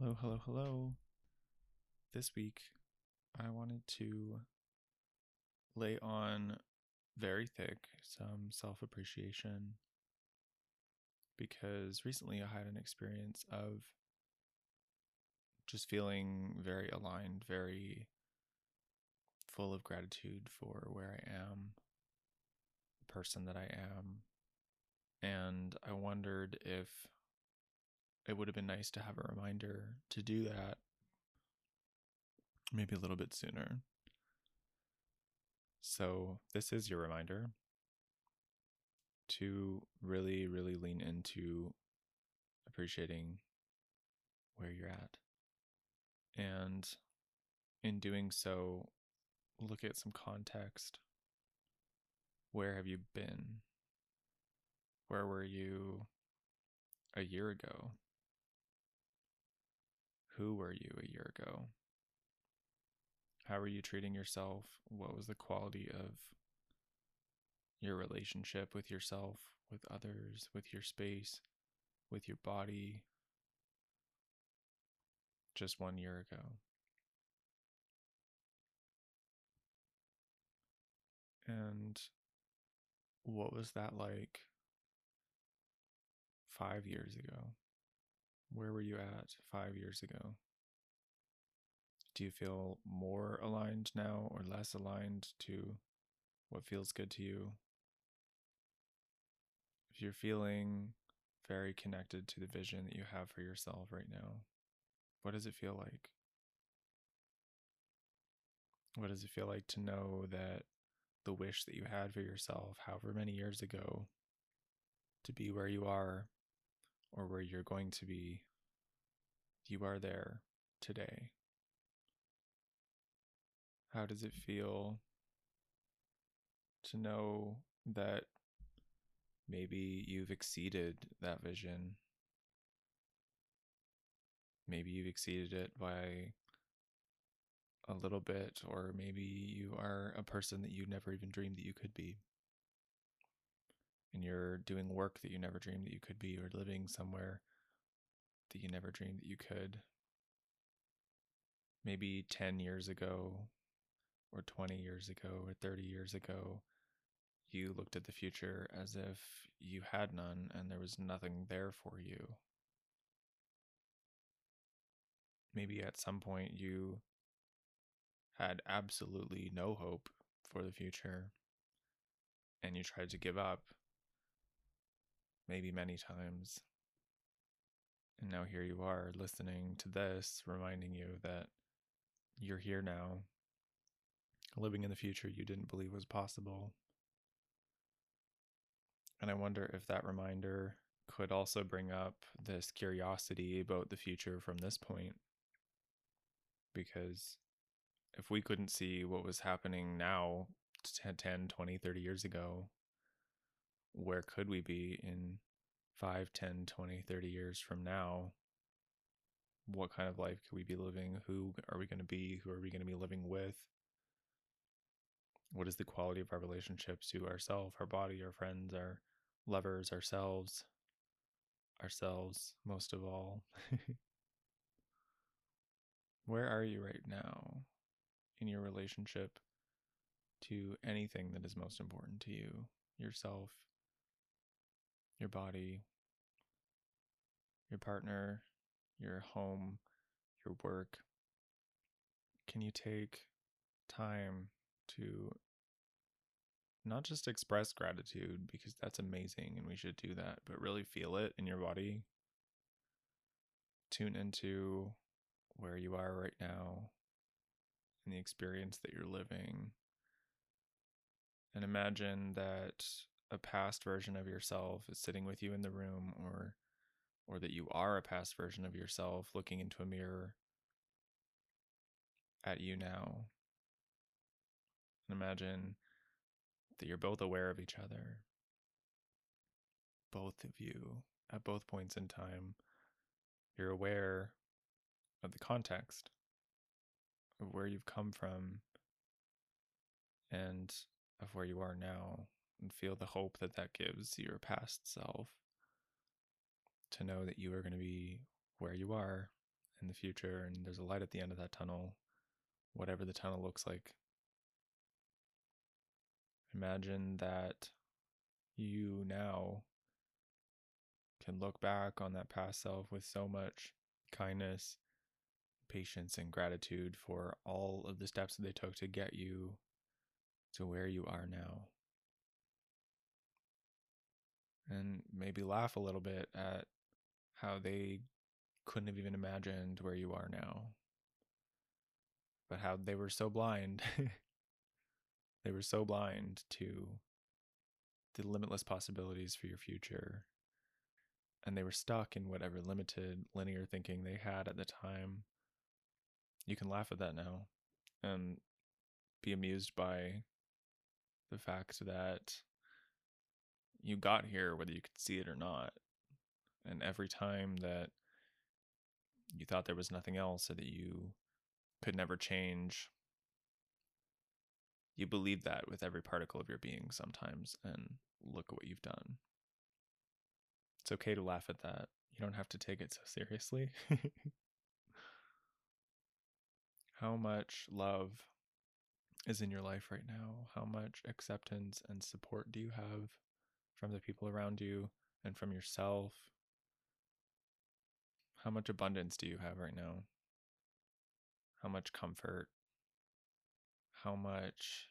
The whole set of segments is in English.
Hello, hello, hello. This week, I wanted to lay on very thick some self appreciation because recently I had an experience of just feeling very aligned, very full of gratitude for where I am, the person that I am. And I wondered if it would have been nice to have a reminder to do that maybe a little bit sooner. So, this is your reminder to really, really lean into appreciating where you're at. And in doing so, look at some context. Where have you been? Where were you a year ago? Who were you a year ago? How were you treating yourself? What was the quality of your relationship with yourself, with others, with your space, with your body just one year ago? And what was that like five years ago? Where were you at five years ago? Do you feel more aligned now or less aligned to what feels good to you? If you're feeling very connected to the vision that you have for yourself right now, what does it feel like? What does it feel like to know that the wish that you had for yourself, however many years ago, to be where you are or where you're going to be, you are there today. How does it feel to know that maybe you've exceeded that vision? Maybe you've exceeded it by a little bit, or maybe you are a person that you never even dreamed that you could be and you're doing work that you never dreamed that you could be, or living somewhere that you never dreamed that you could. Maybe 10 years ago, or 20 years ago, or 30 years ago, you looked at the future as if you had none and there was nothing there for you. Maybe at some point you had absolutely no hope for the future and you tried to give up maybe many times. And now here you are listening to this, reminding you that you're here now, living in the future you didn't believe was possible. And I wonder if that reminder could also bring up this curiosity about the future from this point. Because if we couldn't see what was happening now 10, 20, 30 years ago, where could we be in 5, 10, 20, 30 years from now? What kind of life could we be living? Who are we going to be? Who are we going to be living with? What is the quality of our relationships to ourselves, our body, our friends, our lovers, ourselves, ourselves, most of all? Where are you right now in your relationship to anything that is most important to you? Yourself, your body, your partner, your home, your work? Can you take time to not just express gratitude because that's amazing and we should do that, but really feel it in your body? Tune into where you are right now and the experience that you're living. And imagine that a past version of yourself is sitting with you in the room or or that you are a past version of yourself looking into a mirror at you now. And imagine that you're both aware of each other. Both of you, at both points in time, you're aware of the context of where you've come from and of where you are now and feel the hope that that gives your past self to know that you are going to be where you are in the future and there's a light at the end of that tunnel, whatever the tunnel looks like. Imagine that you now can look back on that past self with so much kindness, patience, and gratitude for all of the steps that they took to get you to where you are now. And maybe laugh a little bit at how they couldn't have even imagined where you are now. But how they were so blind. they were so blind to the limitless possibilities for your future. And they were stuck in whatever limited linear thinking they had at the time. You can laugh at that now and be amused by the fact that you got here, whether you could see it or not. And every time that you thought there was nothing else or that you could never change, you believe that with every particle of your being sometimes. And look at what you've done. It's okay to laugh at that. You don't have to take it so seriously. How much love is in your life right now? How much acceptance and support do you have from the people around you and from yourself? How much abundance do you have right now? How much comfort? How much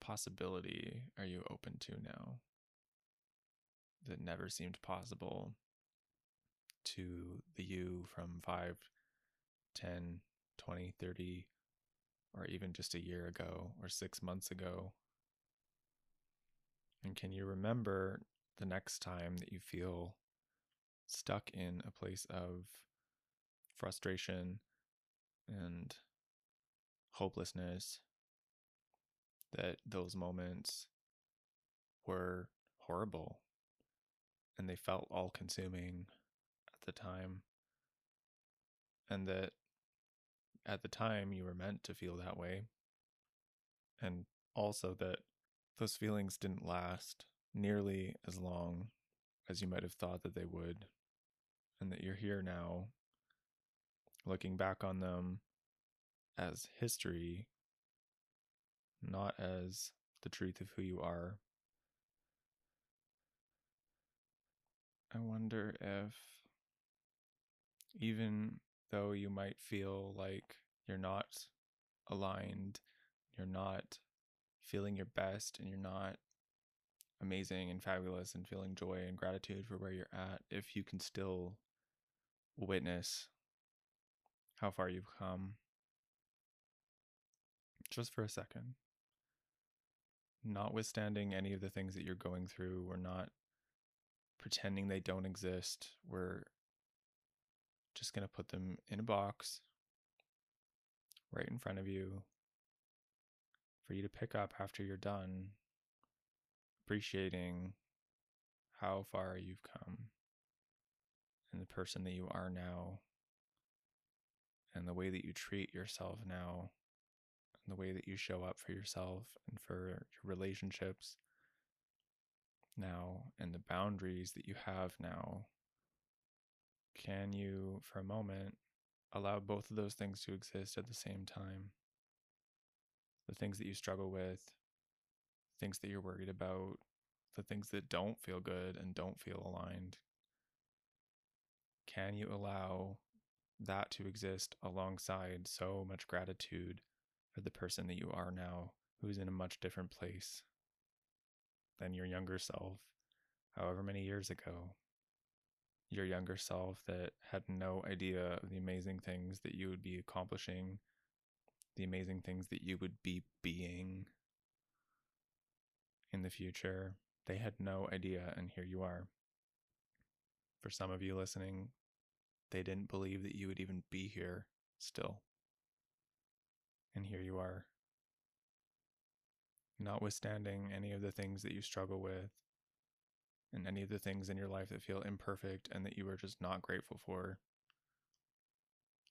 possibility are you open to now that never seemed possible to the you from 5, 10, 20, 30, or even just a year ago or six months ago? And can you remember the next time that you feel stuck in a place of frustration and hopelessness that those moments were horrible and they felt all consuming at the time? And that at the time you were meant to feel that way. And also that those feelings didn't last nearly as long as you might have thought that they would and that you're here now looking back on them as history, not as the truth of who you are. I wonder if, even though you might feel like you're not aligned, you're not feeling your best, and you're not amazing and fabulous and feeling joy and gratitude for where you're at, if you can still witness how far you've come just for a second. Notwithstanding any of the things that you're going through, we're not pretending they don't exist. We're just going to put them in a box right in front of you for you to pick up after you're done, appreciating how far you've come and the person that you are now and the way that you treat yourself now and the way that you show up for yourself and for your relationships now and the boundaries that you have now can you for a moment allow both of those things to exist at the same time the things that you struggle with things that you're worried about the things that don't feel good and don't feel aligned can you allow that to exist alongside so much gratitude for the person that you are now, who's in a much different place than your younger self, however many years ago? Your younger self that had no idea of the amazing things that you would be accomplishing, the amazing things that you would be being in the future. They had no idea, and here you are. For some of you listening, they didn't believe that you would even be here still. And here you are. Notwithstanding any of the things that you struggle with, and any of the things in your life that feel imperfect and that you are just not grateful for,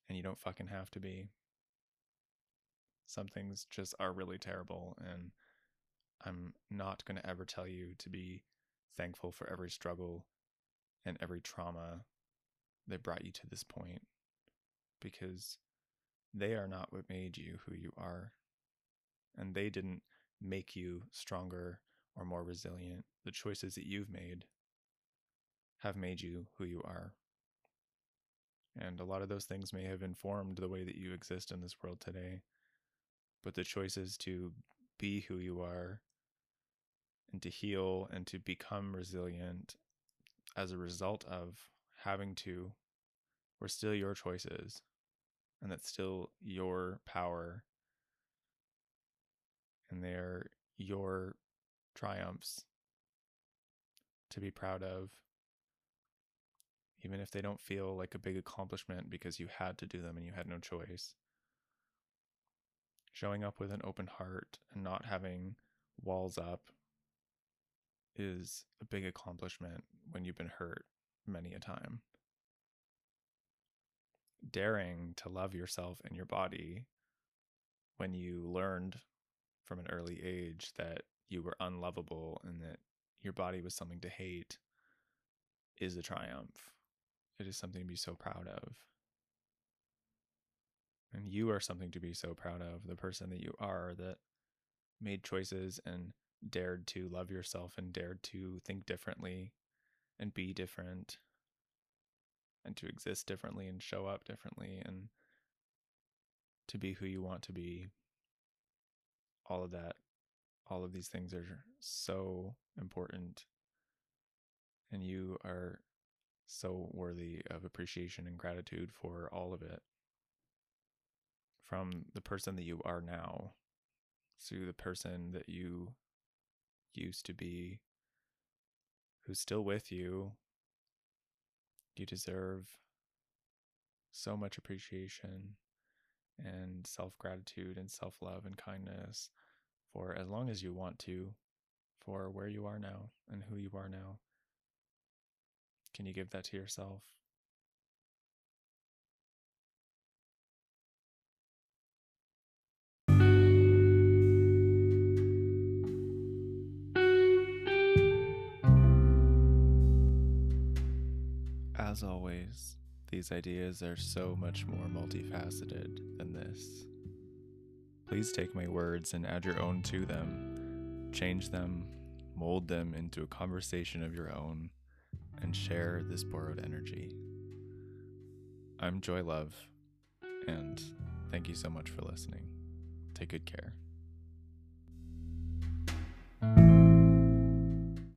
and you don't fucking have to be. Some things just are really terrible, and I'm not going to ever tell you to be thankful for every struggle and every trauma that brought you to this point because they are not what made you who you are. And they didn't make you stronger or more resilient. The choices that you've made have made you who you are. And a lot of those things may have informed the way that you exist in this world today. But the choices to be who you are and to heal and to become resilient as a result of having to were still your choices. And that's still your power. And they're your triumphs to be proud of even if they don't feel like a big accomplishment because you had to do them and you had no choice. Showing up with an open heart and not having walls up is a big accomplishment when you've been hurt many a time. Daring to love yourself and your body when you learned from an early age that you were unlovable and that your body was something to hate is a triumph. It is something to be so proud of. And you are something to be so proud of, the person that you are that made choices and dared to love yourself and dared to think differently and be different and to exist differently and show up differently and to be who you want to be. All of that, all of these things are so important. And you are so worthy of appreciation and gratitude for all of it. From the person that you are now to the person that you used to be, who's still with you, you deserve so much appreciation and self gratitude and self love and kindness for as long as you want to, for where you are now and who you are now. Can you give that to yourself? These ideas are so much more multifaceted than this. Please take my words and add your own to them, change them, mold them into a conversation of your own and share this borrowed energy. I'm Joy Love, and thank you so much for listening. Take good care.